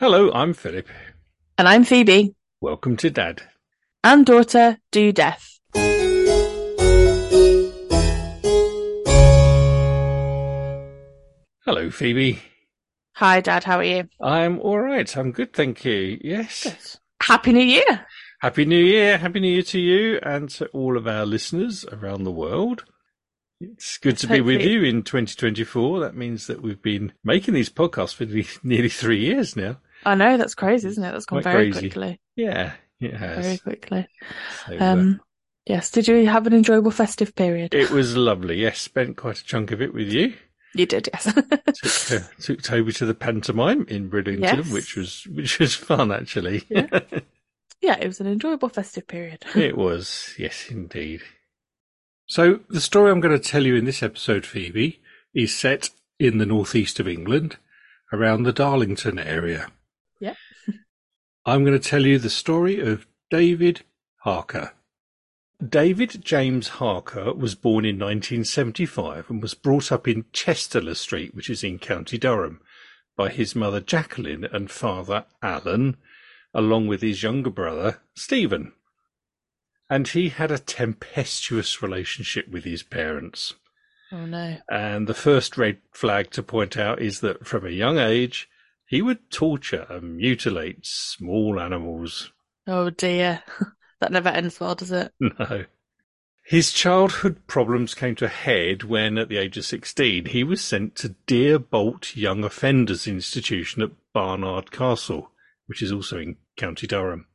Hello, I'm Philip. And I'm Phoebe. Welcome to Dad. And daughter do death. Hello, Phoebe. Hi, Dad. How are you? I'm all right. I'm good, thank you. Yes. Good. Happy New Year. Happy New Year. Happy New Year to you and to all of our listeners around the world. It's good to be with you in 2024. That means that we've been making these podcasts for nearly three years now. I know that's crazy, isn't it? That's gone Quite very crazy. quickly. Yeah, it has. Very quickly. So, uh, Um, yes. Did you have an enjoyable festive period? it was lovely. Yes, spent quite a chunk of it with you. you did, yes. took, uh, took Toby to the pantomime in Bridlington, Yes. which was which was fun actually. Yeah. yeah, it was an enjoyable festive period. it was, yes, indeed. So the story I'm going to tell you in this episode, Phoebe, is set in the northeast of England, around the Darlington area. Yeah. I'm going to tell you the story of David Harker. David James Harker was born in 1975 and was brought up in Chester-le-Street, which is in County Durham, by his mother Jacqueline and father Alan, along with his younger brother Stephen. And he had a tempestuous relationship with his parents. oh no. And the first red flag to point out is that from a young age, he would torture and mutilate small animals. Oh dear. that never ends well, does it? No. His childhood problems came to a head when, at the age of 16, he was sent to Deerbolt Young Offenders Institution at Barnard Castle, which is also in County Durham,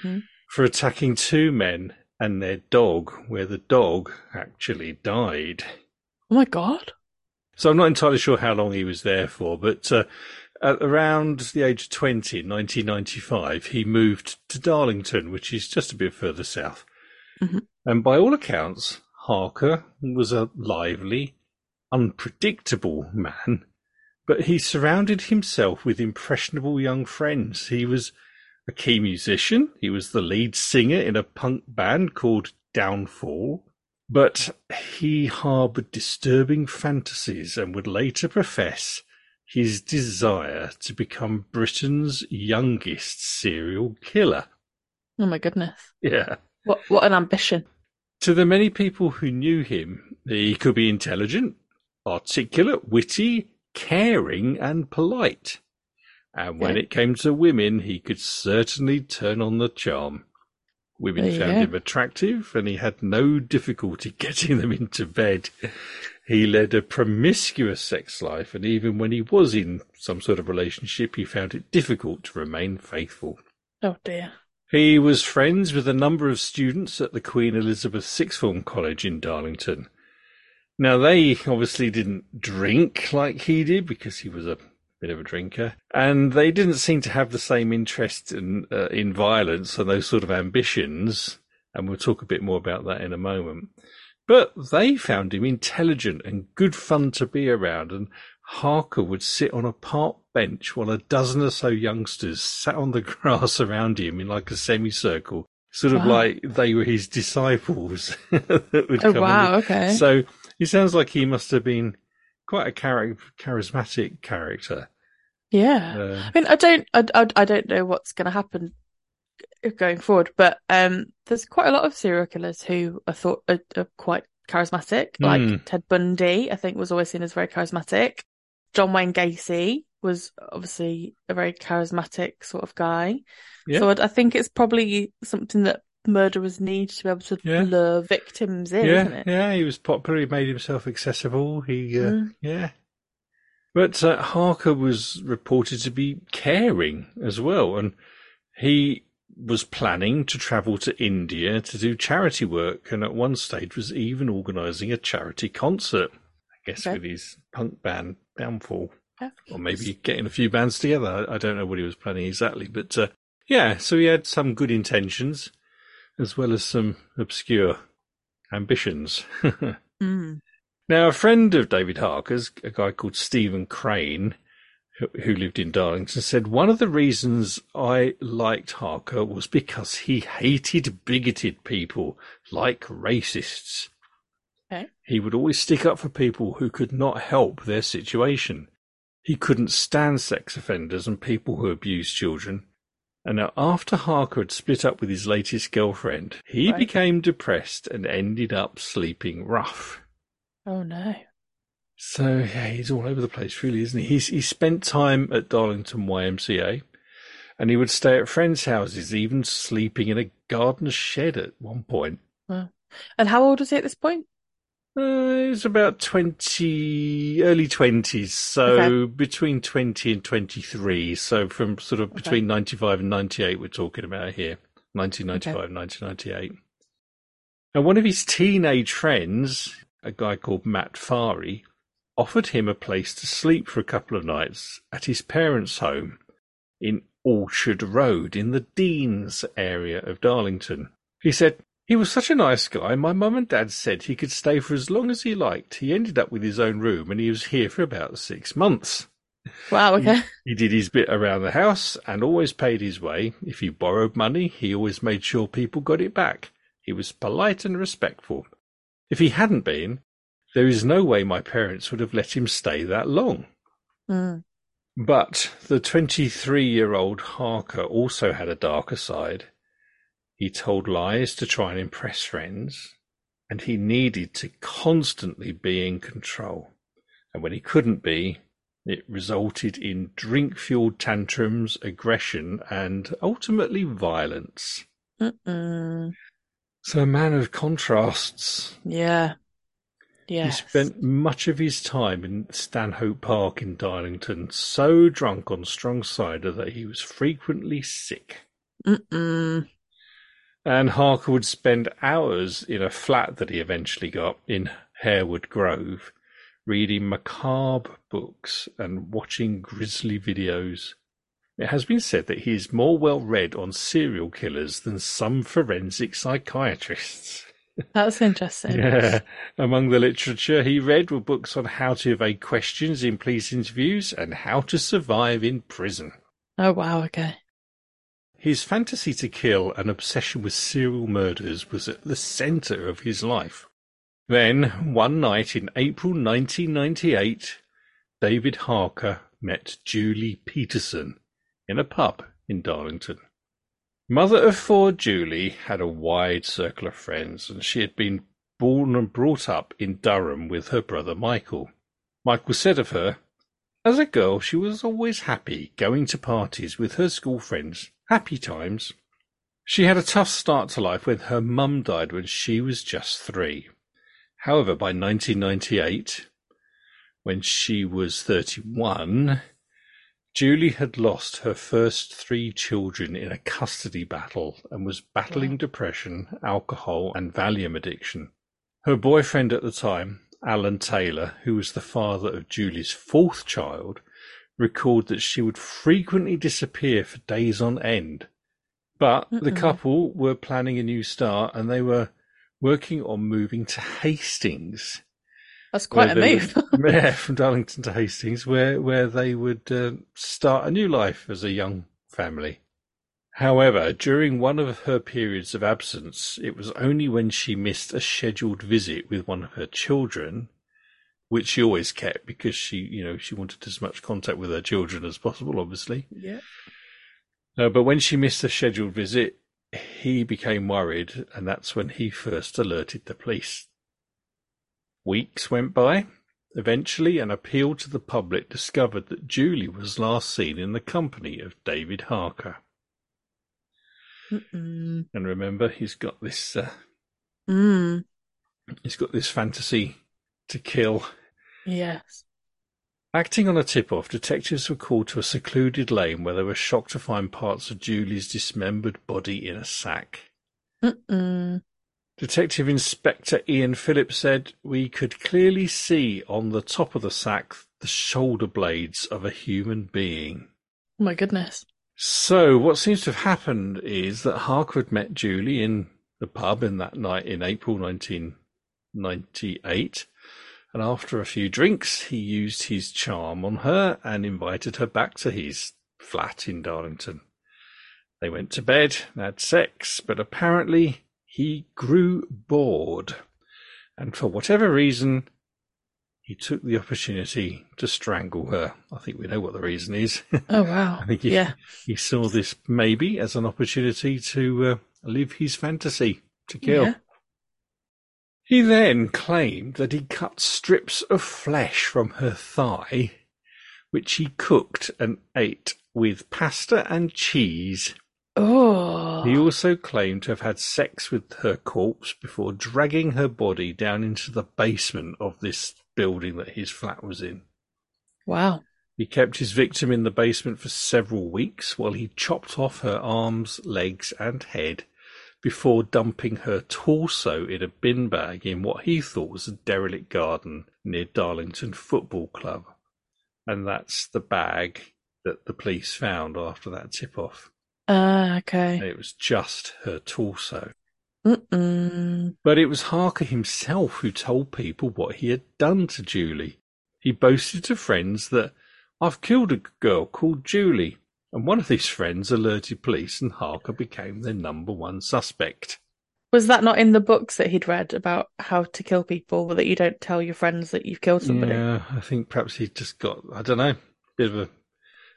hmm for attacking two men and their dog, where the dog actually died. Oh my god. So I'm not entirely sure how long he was there for, but uh, at around the age of 20, in 1995, he moved to Darlington, which is just a bit further south. Mhm. And by all accounts, Harker was a lively, unpredictable man, but he surrounded himself with impressionable young friends. He was a key musician. He was the lead singer in a punk band called Downfall. But he harboured disturbing fantasies and would later profess his desire to become Britain's youngest serial killer. Oh my goodness. Yeah. What what an ambition. To the many people who knew him, he could be intelligent, articulate, witty, caring, and polite. And when Okay. it came to women, he could certainly turn on the charm. Women found go. him attractive, and he had no difficulty getting them into bed. He led a promiscuous sex life, and even when he was in some sort of relationship, he found it difficult to remain faithful. Oh dear. He was friends with a number of students at the Queen Elizabeth Sixth Form College in Darlington. Now, they obviously didn't drink like he did because he was a bit of a drinker, and they didn't seem to have the same interest in, uh, in violence and those sort of ambitions. And we'll talk a bit more about that in a moment. But they found him intelligent and good fun to be around, and Harker would sit on a park bench while a dozen or so youngsters sat on the grass around him in like a semicircle, sort of Wow. like they were his disciples that would Oh come. wow, and- okay. So he sounds like he must have been quite a char- charismatic character. yeah. Uh, I mean, I don't, I, I, I don't know what's going to happen going forward, but um, there's quite a lot of serial killers who are thought are, are quite charismatic. Like Hmm. Ted Bundy, I think was always seen as very charismatic. John Wayne Gacy was obviously a very charismatic sort of guy. Yeah. So I, I think it's probably something that murderers need to be able to Yeah. lure victims in, isn't yeah, it? yeah, he was popular. He made himself accessible. He, uh, Mm. yeah. But uh, Harker was reported to be caring as well, and he was planning to travel to India to do charity work, and at one stage was even organising a charity concert. I guess Okay. with his punk band Downfall, Yeah. or maybe getting a few bands together. I, I don't know what he was planning exactly, but uh, yeah. So he had some good intentions, as well as some obscure ambitions. Mm. Now, a friend of David Harker's, a guy called Stephen Crane, who, lived in Darlington, said one of the reasons I liked Harker was because he hated bigoted people like racists. Okay. He would always stick up for people who could not help their situation. He couldn't stand sex offenders and people who abused children. And now, after Harker had split up with his latest girlfriend, he Right. became depressed and ended up sleeping rough. Oh no. So yeah, he's all over the place, really, isn't he? He's he spent time at Darlington YMCA, and he would stay at friends' houses, even sleeping in a garden shed at one point. And how old was he at this point? Uh, he was about twenty, early twenties, so Okay. between twenty and twenty-three. So from sort of between ninety-five and ninety-eight, we're talking about here, 1995, 1998. And one of his teenage friends, a guy called Matt Fari, offered him a place to sleep for a couple of nights at his parents' home in Orchard Road in the Deans area of Darlington. He said, he was such a nice guy. My mum and dad said he could stay for as long as he liked. He ended up with his own room and he was here for about six months. Wow, okay. He did his bit around the house and always paid his way. If he borrowed money, he always made sure people got it back. He was polite and respectful. If he hadn't been, there is no way my parents would have let him stay that long. Mm. But the 23 year old Harker also had a darker side. He told lies to try and impress friends, and he needed to constantly be in control. And when he couldn't be, it resulted in drink fueled tantrums, aggression, and ultimately violence. Mm-mm. So, a man of contrasts. Yeah. Yes. He spent much of his time in Stanhope Park in Darlington, so drunk on strong cider that he was frequently sick. Mm-mm. And Harker would spend hours in a flat that he eventually got in Harewood Grove, reading macabre books and watching grisly videos. It has been said that he is more well read on serial killers than some forensic psychiatrists. That's interesting. Yeah. Among the literature he read were books on how to evade questions in police interviews and how to survive in prison. Oh wow, okay. His fantasy to kill and obsession with serial murders was at the centre of his life. Then, one night in April 1998, David Harker met Julie Paterson in a pub in Darlington. Mother of four, Julie had a wide circle of friends, and she had been born and brought up in Durham with her brother Michael. Michael said of her, as a girl, she was always happy, going to parties with her school friends. Happy times. She had a tough start to life when her mum died when she was just three. However, by 1998, when she was 31, Julie had lost her first three children in a custody battle and was battling depression, alcohol, and Valium addiction. Her boyfriend at the time, Alan Taylor, who was the father of Julie's fourth child, recalled that she would frequently disappear for days on end. But the Mm-mm. couple were planning a new start and they were working on moving to Hastings. That's quite a move. yeah, from Darlington to Hastings, where where they would uh, start a new life as a young family. However, during one of her periods of absence, it was only when she missed a scheduled visit with one of her children, which she always kept because she, you know, she wanted as much contact with her children as possible, obviously. yeah. Uh, but when she missed a scheduled visit, he became worried, and that's when he first alerted the police. Weeks went by. Eventually, an appeal to the public discovered that Julie was last seen in the company of David Harker. Mm-mm. And remember, he's got this, uh, Mm. he's got this fantasy to kill. Yes. Acting on a tip-off, detectives were called to a secluded lane where they were shocked to find parts of Julie's dismembered body in a sack. Mm-mm. Detective Inspector Ian Phillips said, We could clearly see on the top of the sack the shoulder blades of a human being. Oh my goodness. So, what seems to have happened is that had met Julie in the pub in that night in April 1998. And after a few drinks, he used his charm on her and invited her back to his flat in Darlington. They went to bed and had sex, but apparently he grew bored. And for whatever reason, he took the opportunity to strangle her. I think we know what the reason is. Oh wow! I think he, yeah. he saw this maybe as an opportunity to uh, live his fantasy to kill. Yeah. He then claimed that he cut strips of flesh from her thigh, which he cooked and ate with pasta and cheese. Oh. He also claimed to have had sex with her corpse before dragging her body down into the basement of this building that his flat was in. Wow. He kept his victim in the basement for several weeks while he chopped off her arms, legs, and head before dumping her torso in a bin bag in what he thought was a derelict garden near Darlington Football Club. And that's the bag that the police found after that tip off. Ah, okay. It was just her torso. Mm-mm. But it was Harker himself who told people what he had done to Julie. He boasted to friends that I've killed a girl called Julie, and one of these friends alerted police, and Harker became their number one suspect. Was that not in the books that he'd read about how to kill people, that you don't tell your friends that you've killed somebody? Yeah, I think perhaps he just got, I don't know, bit of a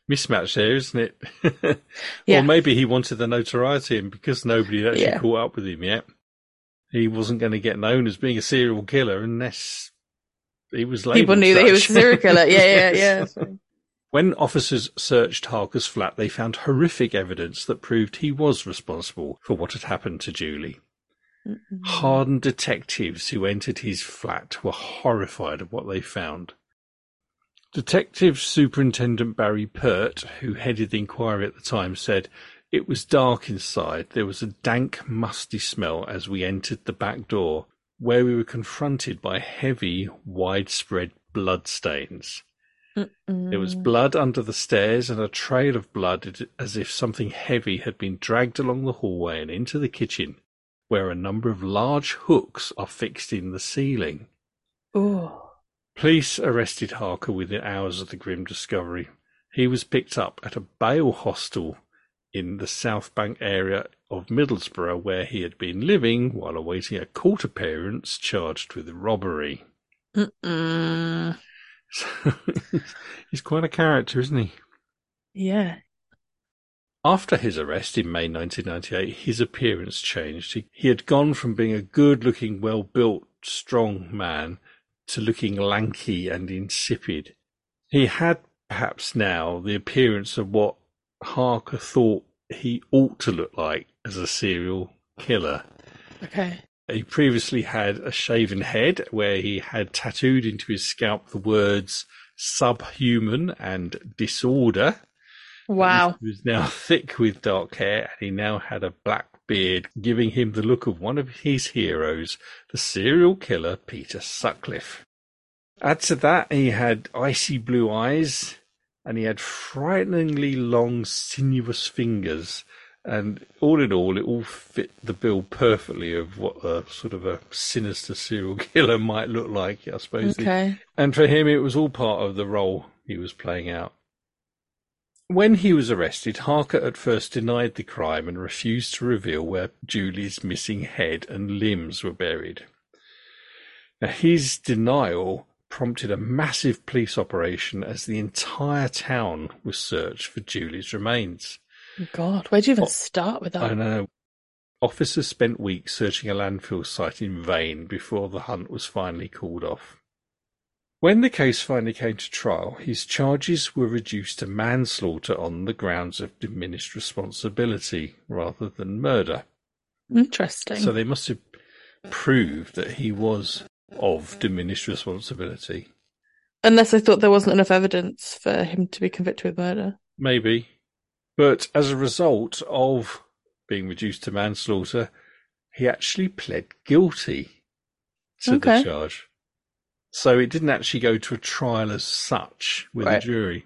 mismatch there, isn't it? Yeah. Or maybe he wanted the notoriety, and because nobody had actually Yeah. caught up with him yet, he wasn't going to get known as being a serial killer unless he was labelled People knew that he was a serial killer. Yeah, yeah, Yes. yeah. When officers searched Harker's flat, they found horrific evidence that proved he was responsible for what had happened to Julie. Mm-mm. Hardened detectives who entered his flat were horrified at what they found. Detective Superintendent Barry Pert, who headed the inquiry at the time, said, It was dark inside. There was a dank, musty smell as we entered the back door, where we were confronted by heavy, widespread blood stains. There was blood under the stairs and a trail of blood as if something heavy had been dragged along the hallway and into the kitchen, where a number of large hooks are fixed in the ceiling. Oh. Police arrested Harker within hours of the grim discovery. He was picked up at a bail hostel in the South Bank area of Middlesbrough, where he had been living while awaiting a court appearance charged with robbery. So he's quite a character, isn't he? Yeah. After his arrest in May 1998, his appearance changed. He, he had gone from being a good looking, well built, strong man to looking lanky and insipid. He had perhaps now the appearance of what Harker thought he ought to look like as a serial killer. Okay. He previously had a shaven head where he had tattooed into his scalp the words subhuman and disorder. Wow. He was now thick with dark hair and he now had a black beard, giving him the look of one of his heroes, the serial killer Peter Sutcliffe. Add to that, he had icy blue eyes and he had frighteningly long, sinuous fingers. And all in all, it all fit the bill perfectly of what a sort of a sinister serial killer might look like, I suppose. Okay. And for him, it was all part of the role he was playing out. When he was arrested, Harker at first denied the crime and refused to reveal where Julie's missing head and limbs were buried. Now, his denial prompted a massive police operation as the entire town was searched for Julie's remains. Oh, God, where'd you even Oh, start with that? I know. Officers spent weeks searching a landfill site in vain before the hunt was finally called off. When the case finally came to trial, his charges were reduced to manslaughter on the grounds of diminished responsibility rather than murder. Interesting. So they must have proved that he was of diminished responsibility. Unless they thought there wasn't enough evidence for him to be convicted with murder. Maybe. But as a result of being reduced to manslaughter, he actually pled guilty to Okay. the charge. So it didn't actually go to a trial as such with a jury.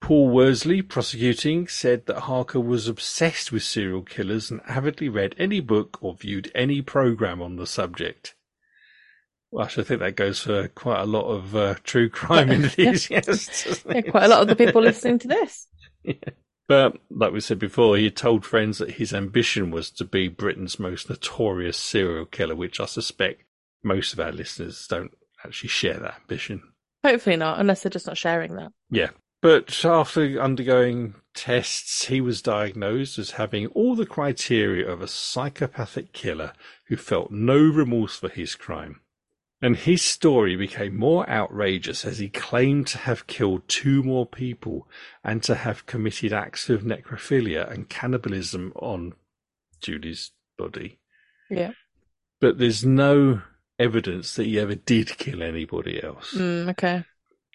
Paul Worsley, prosecuting, said that Harker was obsessed with serial killers and avidly read any book or viewed any program on the subject. Well, actually, I think that goes for quite a lot of uh, true crime in these, yes. doesn't Yeah, quite a lot of the people listening to this. But like we said before, he had told friends that his ambition was to be Britain's most notorious serial killer, which I suspect most of our listeners don't actually share that ambition. Hopefully not, unless they're just not sharing that. Yeah. But after undergoing tests, he was diagnosed as having all the criteria of a psychopathic killer who felt no remorse for his crime. And his story became more outrageous as he claimed to have killed two more people and to have committed acts of necrophilia and cannibalism on Julie's body. Yeah. But there's no evidence that he ever did kill anybody else. Mm, okay.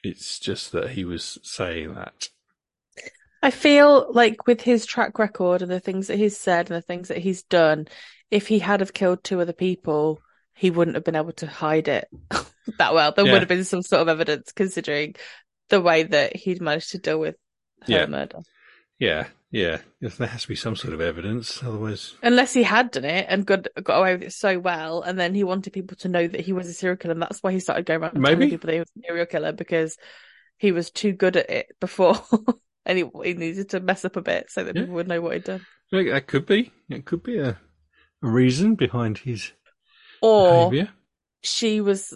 It's just that he was saying that. I feel like with his track record and the things that he's said and the things that he's done, if he had have killed two other people, he wouldn't have been able to hide it that well. There Yeah. would have been some sort of evidence considering the way that he'd managed to deal with her Yeah. murder. Yeah, yeah. There has to be some sort of evidence, otherwise. Unless he had done it and got got away with it so well, and then he wanted people to know that he was a serial killer, and that's why he started going around Maybe. telling people that he was a serial killer because he was too good at it before, and he, he needed to mess up a bit so that Yeah. people would know what he'd done. That could be. It could be a, a reason behind his Or behaviour. she was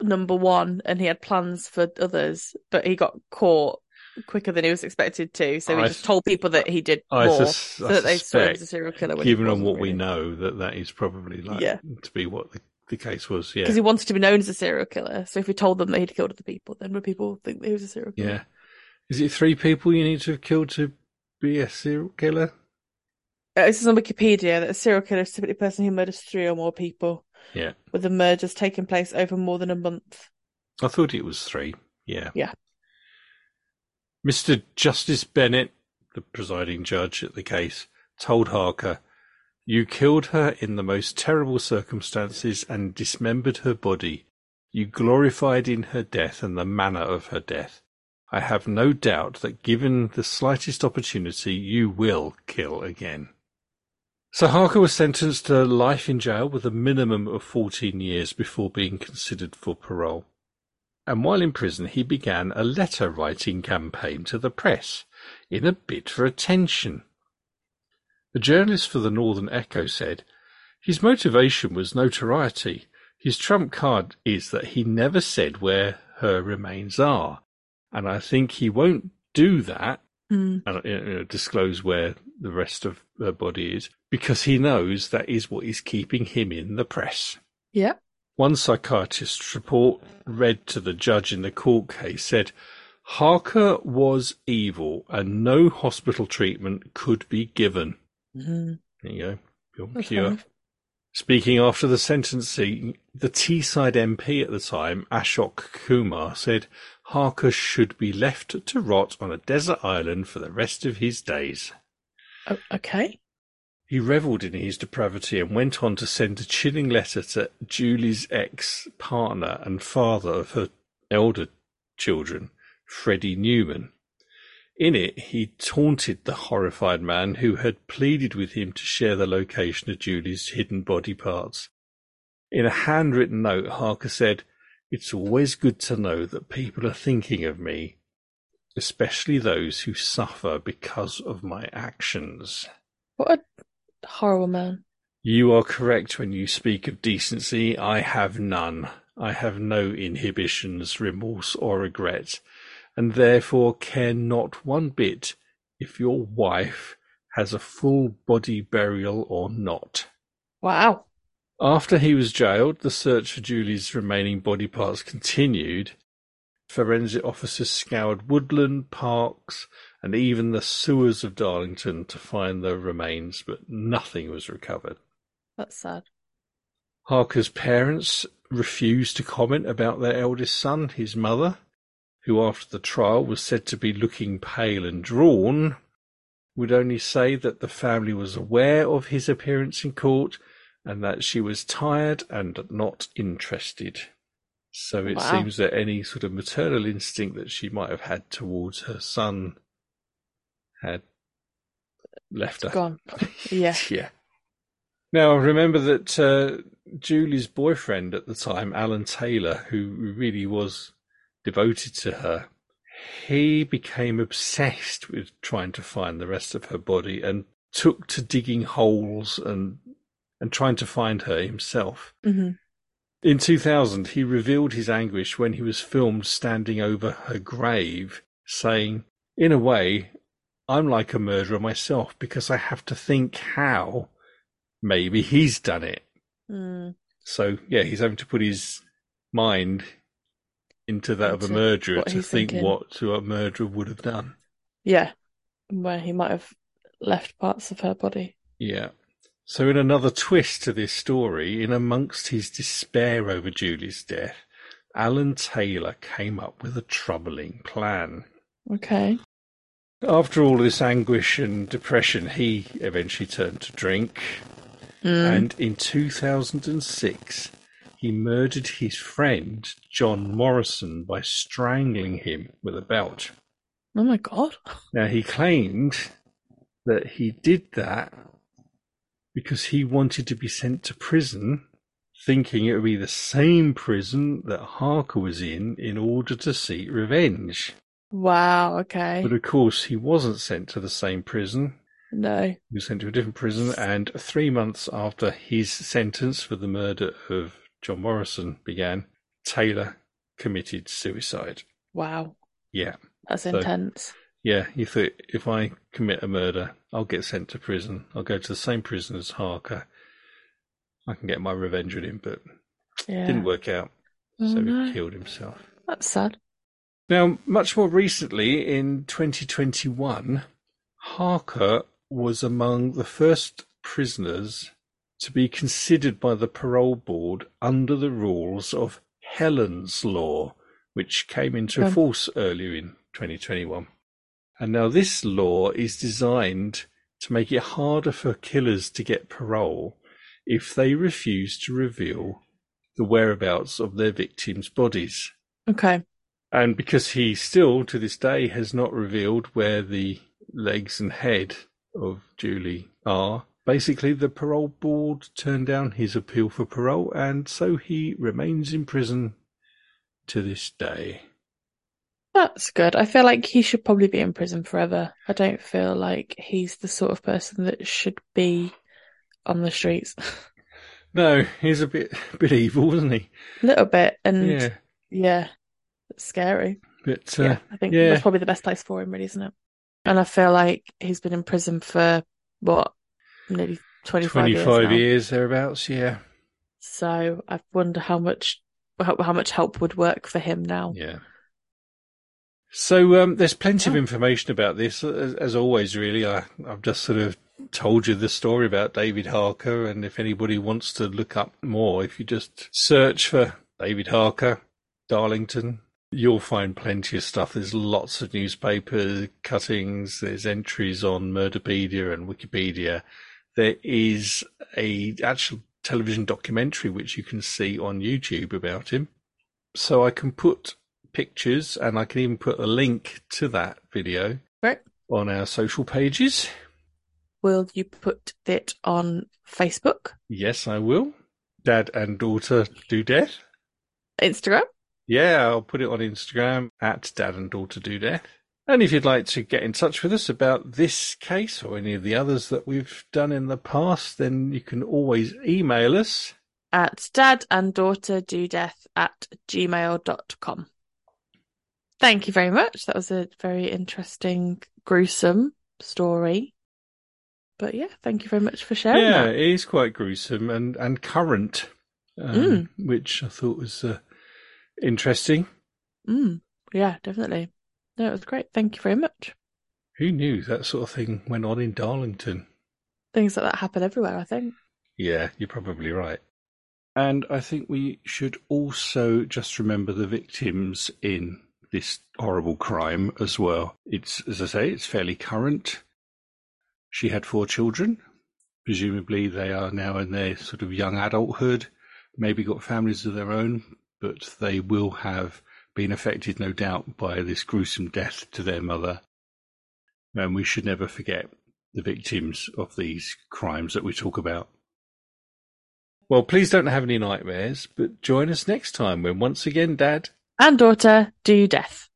number one, and he had plans for others, but he got caught quicker than he was expected to. So he I just told people that he did I, more, sus- so that they saw him as a serial killer. given on what we know, that that is probably like Yeah. to be what the, the case was. Yeah, because he wanted to be known as a serial killer. So if we told them that he'd killed other people, then would people think that he was a serial killer? yeah. Is it three people you need to have killed to be a serial killer? Uh, This is on Wikipedia that a serial killer is typically a person who murders three or more people, Yeah, with the murders taking place over more than a month. I thought it was three. Yeah. Yeah. Mr. Justice Bennett, the presiding judge at the case, told Harker, You killed her in the most terrible circumstances and dismembered her body. You glorified in her death and the manner of her death. I have no doubt that given the slightest opportunity, you will kill again. So Harker was sentenced to life in jail with a minimum of 14 years before being considered for parole and while in prison he began a letter writing campaign to the press in a bid for attention. The journalist for the Northern Echo said, His motivation was notoriety. His trump card is that he never said where her remains are, and I think he won't do that Hmm. and you know, disclose where the rest of her body is because he knows that is what is keeping him in the press. Yeah. One psychiatrist's report read to the judge in the court case said Harker was evil and no hospital treatment could be given. Mhm. There you go. Your cure. Speaking after the sentencing, the Teesside MP at the time, Ashok Kumar, said Harker should be left to rot on a desert island for the rest of his days. Oh, okay. He revelled in his depravity and went on to send a chilling letter to Julie's ex partner and father of her elder children, Freddie Newman. In it, he taunted the horrified man who had pleaded with him to share the location of Julie's hidden body parts. In a handwritten note, Harker said, It's always good to know that people are thinking of me, especially those who suffer because of my actions. What a horrible man. You are correct when you speak of decency. I have none. I have no inhibitions, remorse, or regret, and therefore care not one bit if your wife has a full body burial or not. Wow. After he was jailed, the search for Julie's remaining body parts continued. Forensic officers scoured woodland, parks, and even the sewers of Darlington to find the remains, but nothing was recovered. That's sad. Harker's parents refused to comment about their eldest son, his mother, who after the trial was said to be looking pale and drawn, would only say that the family was aware of his appearance in court and that she was tired and not interested. So it Wow. seems that any sort of maternal instinct that she might have had towards her son had left her. Gone. Yeah. Yeah. Now, remember that uh, Julie's boyfriend at the time, Alan Taylor, who really was devoted to her, he became obsessed with trying to find the rest of her body and took to digging holes and and trying to find her himself. hmm In 2000, he revealed his anguish when he was filmed standing over her grave, saying, In a way, I'm like a murderer myself because I have to think how maybe he's done it. Mm. So, yeah, he's having to put his mind into that of a murderer to think thinking. what a murderer would have done. Yeah. Where he might have left parts of her body. Yeah. So, in another twist to this story, in amongst his despair over Julie's death, Alan Taylor came up with a troubling plan. Okay. After all this anguish and depression, he eventually turned to drink, Mm. and in 2006, he murdered his friend John Morrison by strangling him with a belt. Oh my god. Now, he claimed that he did that because he wanted to be sent to prison, thinking it would be the same prison that Harker was in in order to seek revenge. Wow. Okay. But of course, he wasn't sent to the same prison. No. He was sent to a different prison, and three months after his sentence for the murder of John Morrison began, Taylor committed suicide. Wow. Yeah. That's So- intense. Yeah, he thought if I commit a murder, I'll get sent to prison. I'll go to the same prison as Harker. I can get my revenge on him, but Yeah. it didn't work out. Oh, so no. he killed himself. That's sad. Now, much more recently, in 2021, Harker was among the first prisoners to be considered by the parole board under the rules of Helen's Law, which came into Okay. force earlier in 2021. And now this law is designed to make it harder for killers to get parole if they refuse to reveal the whereabouts of their victims' bodies. Okay. And because he still, to this day, has not revealed where the legs and head of Julie are, basically the parole board turned down his appeal for parole, and so he remains in prison to this day. That's good. I feel like he should probably be in prison forever. I don't feel like he's the sort of person that should be on the streets. No, he's a bit bit evil, isn't he? A little bit. And yeah, Yeah, it's scary. but uh, yeah. I think yeah. that's probably the best place for him, really, isn't it? And I feel like he's been in prison for what, nearly 25, twenty-five years, now. years thereabouts. Yeah, So I wonder how much how, how much help would work for him now. Yeah. So um, there's plenty of Oh. information about this, as, as always. Really, I, I've just sort of told you the story about David Harker, and if anybody wants to look up more, if you just search for David Harker, Darlington, you'll find plenty of stuff. There's lots of newspaper cuttings. There's entries on Murderpedia and Wikipedia. There is a actual television documentary which you can see on YouTube about him. So I can put pictures and I can even put a link to that video Right. on our social pages. Will you put it on Facebook, Yes, I will. Dad and daughter do death. Instagram? Yeah, I'll put it on Instagram at Dad and Daughter Do Death. And if you'd like to get in touch with us about this case or any of the others that we've done in the past, then you can always email us. at dad and daughter do death at gmail.com. Thank you very much. That was a very interesting, gruesome story. But yeah, thank you very much for sharing yeah, that. it is quite gruesome and, and current, um, Mm. which I thought was uh, interesting. Mm, yeah, definitely. No, it was great. Thank you very much. Who knew that sort of thing went on in Darlington? Things like that happen everywhere, I think. Yeah, you're probably right. And I think we should also just remember the victims in this horrible crime as well. It's, as I say, it's fairly current. She had four children. Presumably, they are now in their sort of young adulthood, maybe got families of their own, but they will have been affected, no doubt, by this gruesome death to their mother. And we should never forget the victims of these crimes that we talk about. Well, please don't have any nightmares, but join us next time when once again, Dad And daughter do death.